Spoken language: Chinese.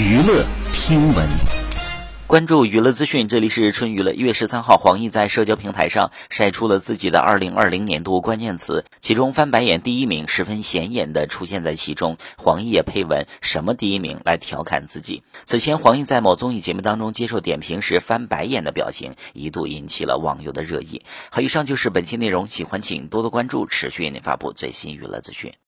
娱乐听闻。关注娱乐资讯这里是春娱乐一月十三号黄奕在社交平台上晒出了自己的二零二零年度关键词其中翻白眼第一名十分显眼的出现在其中黄奕也配文什么第一名来调侃自己。此前黄奕在某综艺节目当中接受点评时翻白眼的表情一度引起了网友的热议。好以上就是本期内容喜欢请多多关注持续为您发布最新娱乐资讯。